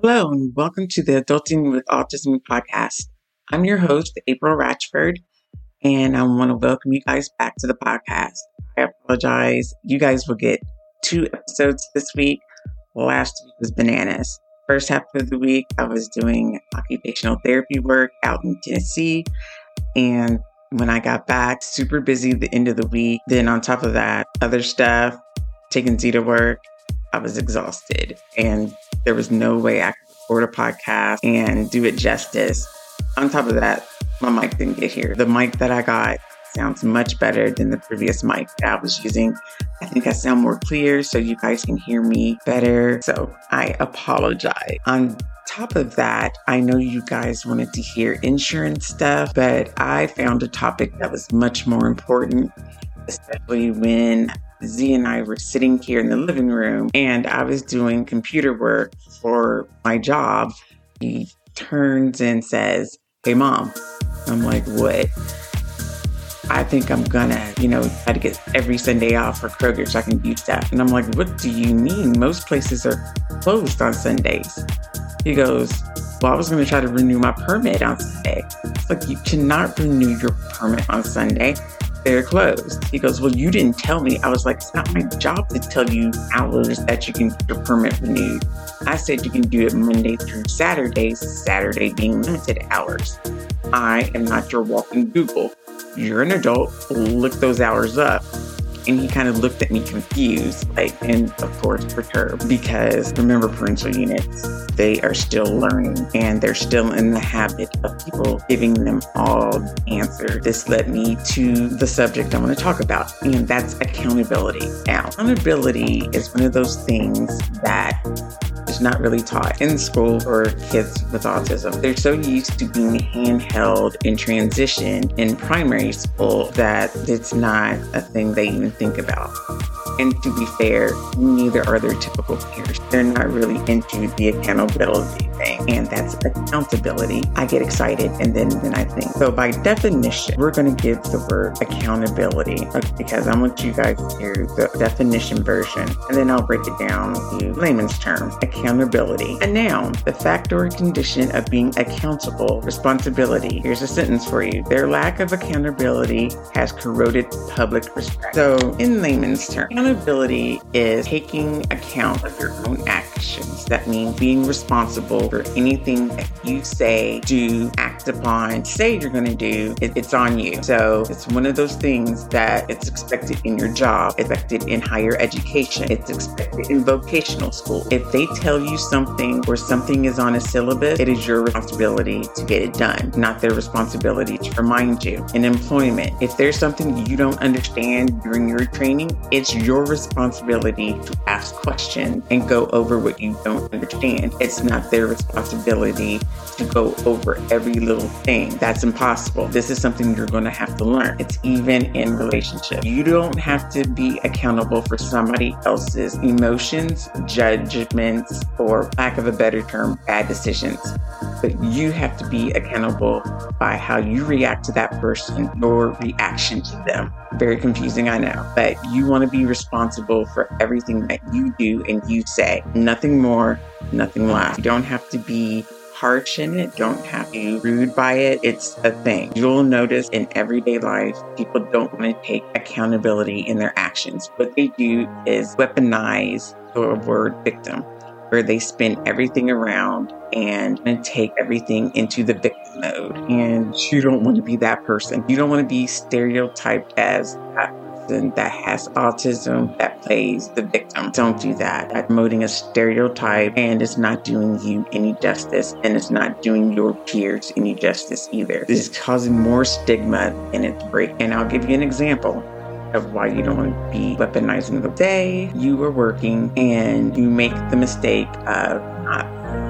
Hello, and welcome to the Adulting with Autism podcast. I'm your host, April Ratchford, and I want to welcome you guys back to the podcast. I apologize. You guys will get two episodes this week. Last week was bananas. First half of the week, I was doing occupational therapy work out in Tennessee. And when I got back, super busy the end of the week. Then, on top of that, other stuff, taking Z to work, I was exhausted. And there was no way I could record a podcast and do it justice. On top of that, my mic didn't get here. The mic that I got sounds much better than the previous mic that I was using. I think I sound more clear so you guys can hear me better. So I apologize. On top of that, I know you guys wanted to hear insurance stuff, but I found a topic that was much more important, especially when Z and I were sitting here in the living room and I was doing computer work for my job. He turns and says, Hey, mom. I'm like, What? I think I'm gonna, you know, try to get every Sunday off for Kroger so I can do stuff. And I'm like, What do you mean? Most places are closed on Sundays. He goes, Well, I was gonna try to renew my permit on Sunday. Like, You cannot renew your permit on Sunday they're closed. He goes, Well, you didn't tell me. I was like, It's not my job to tell you hours that you can get your permit renewed. I said you can do it Monday through Saturday, Saturday being limited hours. I am not your walking Google. You're an adult, look those hours up. And he kind of looked at me confused, like, and of course perturbed because remember, parental units, they are still learning and they're still in the habit of people giving them all the answers. This led me to the subject I want to talk about, and that's accountability. Now, accountability is one of those things that not really taught in school for kids with autism. They're so used to being handheld in transition in primary school that it's not a thing they even think about. And to be fair, neither are their typical peers. They're not really into the accountability thing, and that's accountability. I get excited and then, then I think. So, by definition, we're going to give the word accountability because I want you guys to hear the definition version, and then I'll break it down to layman's terms. Accountability. A noun, the fact or condition of being accountable, responsibility. Here's a sentence for you. Their lack of accountability has corroded public respect. So, in layman's terms, Accountability is taking account of your own actions. That means being responsible for anything that you say, do, act upon, say you're going to do. It, it's on you. So it's one of those things that it's expected in your job, expected in higher education, it's expected in vocational school. If they tell you something or something is on a syllabus, it is your responsibility to get it done, not their responsibility to remind you. In employment, if there's something you don't understand during your training, it's your your responsibility to ask questions and go over what you don't understand. It's not their responsibility to go over every little thing. That's impossible. This is something you're going to have to learn. It's even in relationships. You don't have to be accountable for somebody else's emotions, judgments, or lack of a better term, bad decisions. But you have to be accountable by how you react to that person, your reaction to them. Very confusing, I know, but you want to be responsible for everything that you do and you say. Nothing more, nothing less. You don't have to be harsh in it, don't have to be rude by it. It's a thing. You'll notice in everyday life, people don't want to take accountability in their actions. What they do is weaponize the word victim, where they spin everything around and take everything into the victim mode. And you don't want to be that person. You don't want to be stereotyped as that person that has autism that plays the victim. Don't do that. Promoting a stereotype and it's not doing you any justice and it's not doing your peers any justice either. This is causing more stigma and its break. And I'll give you an example of why you don't want to be weaponizing the day you are working and you make the mistake of not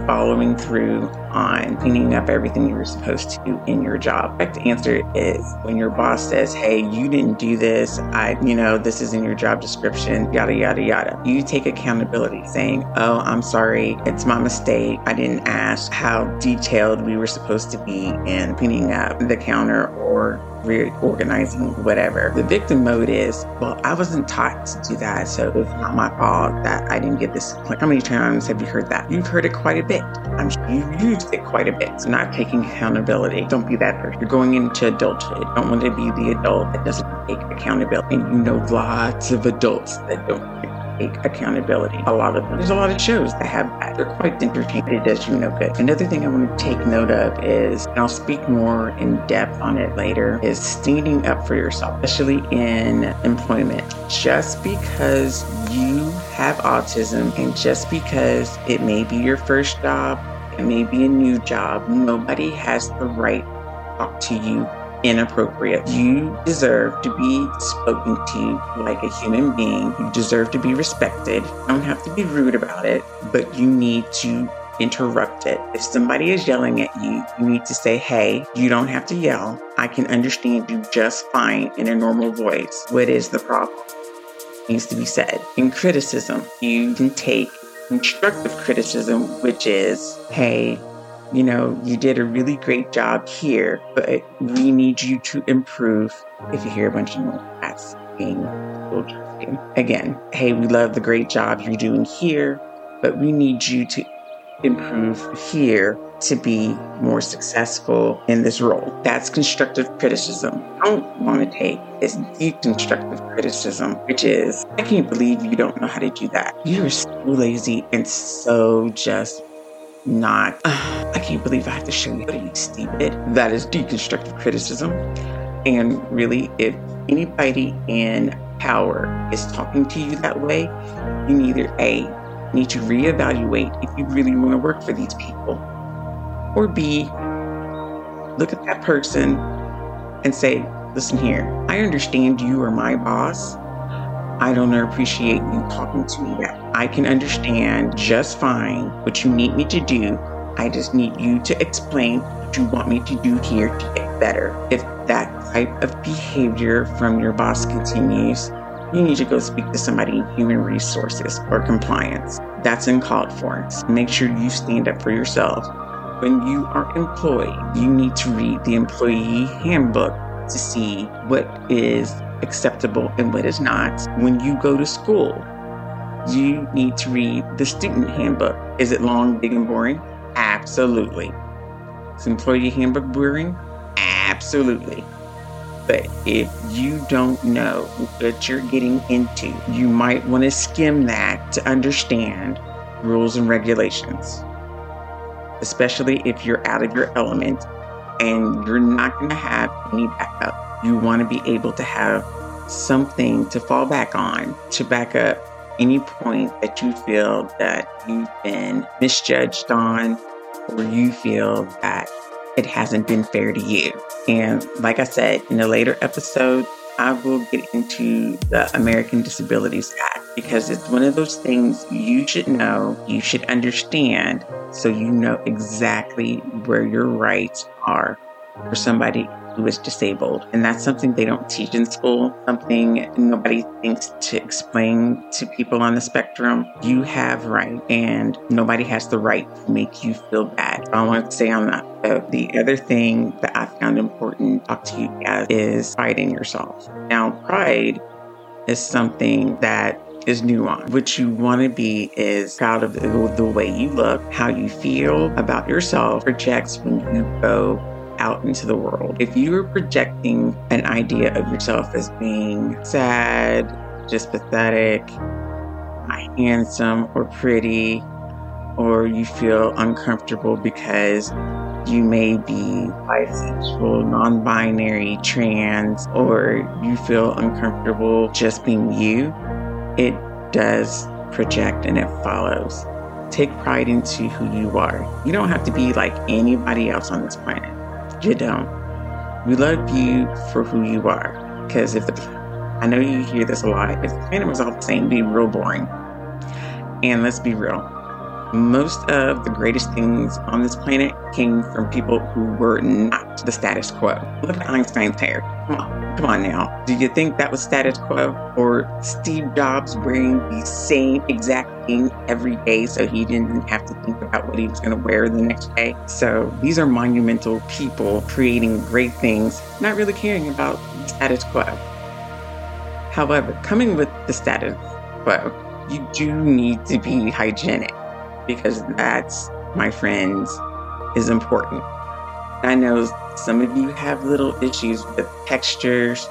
following through on cleaning up everything you were supposed to in your job? The answer is when your boss says, Hey, you didn't do this. I, you know, this is in your job description, yada, yada, yada. You take accountability saying, Oh, I'm sorry. It's my mistake. I didn't ask how detailed we were supposed to be in cleaning up the counter or reorganizing whatever. The victim mode is, well, I wasn't taught to do that, so it's not my fault that I didn't get this. Like, how many times have you heard that? You've heard it quite a bit. I'm sure you've used it quite a bit. So not taking accountability. Don't be that person. You're going into adulthood. Don't want to be the adult that doesn't take accountability. And you know lots of adults that don't accountability. A lot of them. There's a lot of shows that have that. They're quite entertaining. It does you no good. Another thing I want to take note of is, and I'll speak more in depth on it later, is standing up for yourself, especially in employment. Just because you have autism and just because it may be your first job, it may be a new job, nobody has the right to talk to you inappropriate. You deserve to be spoken to like a human being. You deserve to be respected. You don't have to be rude about it, but you need to interrupt it. If somebody is yelling at you, you need to say, Hey, you don't have to yell. I can understand you just fine in a normal voice. What is the problem? needs to be said. In criticism, you can take constructive criticism, which is, Hey, you know, you did a really great job here, but we need you to improve. If you hear a bunch of cats being again, hey, we love the great job you're doing here, but we need you to improve here to be more successful in this role. That's constructive criticism. I don't want to take is deconstructive criticism, which is, I can't believe you don't know how to do that. You're so lazy and so just not, uh, I can't believe I have to show you, you stupid. That is deconstructive criticism. And really, if anybody in power is talking to you that way, you neither A, need to reevaluate if you really want to work for these people, or B, look at that person and say, listen here, I understand you are my boss. I don't appreciate you talking to me that. I can understand just fine what you need me to do. I just need you to explain what you want me to do here to get better. If that type of behavior from your boss continues, you need to go speak to somebody in human resources or compliance. That's uncalled for. Make sure you stand up for yourself. When you are employed, you need to read the employee handbook to see what is acceptable and what is not. When you go to school, you need to read the student handbook. Is it long, big, and boring? Absolutely. Is employee handbook boring? Absolutely. But if you don't know what you're getting into, you might want to skim that to understand rules and regulations, especially if you're out of your element and you're not going to have any backup you want to be able to have something to fall back on to back up any point that you feel that you've been misjudged on or you feel that it hasn't been fair to you. And like I said in a later episode, I will get into the American Disabilities Act because it's one of those things you should know, you should understand, so you know exactly where your rights are for somebody who is disabled. And that's something they don't teach in school, something nobody thinks to explain to people on the spectrum. You have right, and nobody has the right to make you feel bad. I want to say on that. The other thing that I found important to talk to you guys is pride in yourself. Now, pride is something that is nuanced. What you want to be is proud of the, the, way you look, how you feel about yourself, projects when you go out into the world. If you are projecting an idea of yourself as being sad, just pathetic, handsome or pretty, or you feel uncomfortable because you may be bisexual, non binary, trans, or you feel uncomfortable just being you, it does project and it follows. Take pride into who you are. You don't have to be like anybody else on this planet. You don't. We love you for who you are. Because if the, I know you hear this a lot, if the planet was all the same, it'd be real boring. And let's be real. Most of the greatest things on this planet came from people who were not the status quo. Look at Einstein's hair. Come on, come on now. Do you think that was status quo? Or Steve Jobs wearing the same exact thing every day so he didn't have to think about what he was going to wear the next day? So these are monumental people creating great things, not really caring about status quo. However, coming with the status quo, you do need to be hygienic because that's, my friends, is important. I know some of you have little issues with textures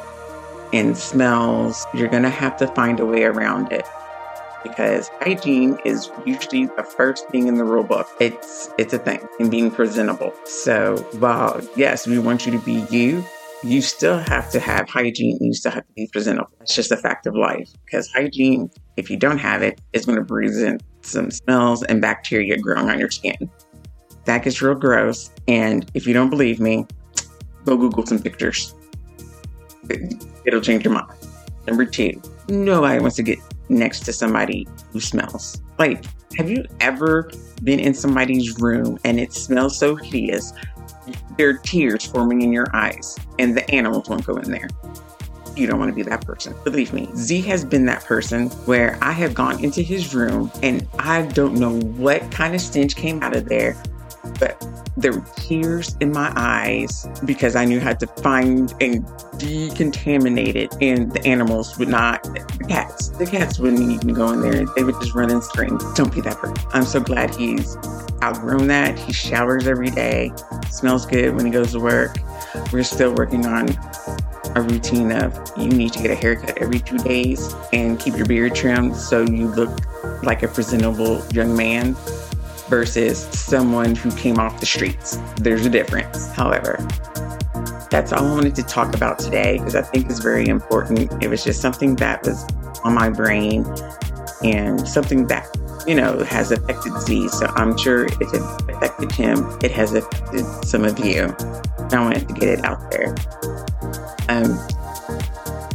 and smells. You're going to have to find a way around it because hygiene is usually the first thing in the rule book. It's it's a thing in being presentable. So while yes, we want you to be you, you still have to have hygiene. You still have to be presentable. It's just a fact of life because hygiene, if you don't have it, is going to in some smells and bacteria growing on your skin. That gets real gross. And if you don't believe me, go Google some pictures. It'll change your mind. Number two, nobody wants to get next to somebody who smells. Like, have you ever been in somebody's room and it smells so hideous there are tears forming in your eyes, and the animals won't go in there. You don't want to be that person. Believe me, Z has been that person where I have gone into his room and I don't know what kind of stench came out of there, but there were tears in my eyes because I knew how to find and decontaminate it. And the animals would not, the cats, the cats wouldn't even go in there. They would just run and scream. Don't be that person. I'm so glad he's outgrown that. He showers every day, smells good when he goes to work. We're still working on a routine of you need to get a haircut every two days and keep your beard trimmed so you look like a presentable young man versus someone who came off the streets. There's a difference. However, that's all I wanted to talk about today because I think it's very important. It was just something that was on my brain and something that, you know, has affected Z. So I'm sure if it affected him. It has affected some of you. I wanted to get it out there. Um,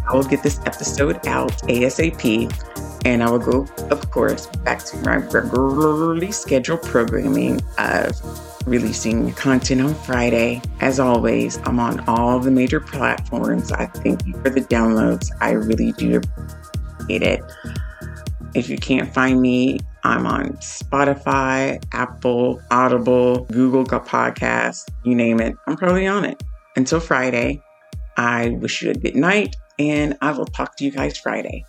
I will get this episode out ASAP. And I will go, of course, back to my regularly scheduled programming of releasing content on Friday. As always, I'm on all the major platforms. I thank you for the downloads. I really do appreciate it. If you can't find me, I'm on Spotify, Apple, Audible, Google Podcasts, you name it. I'm probably on it. Until Friday, I wish you a good night and I will talk to you guys Friday.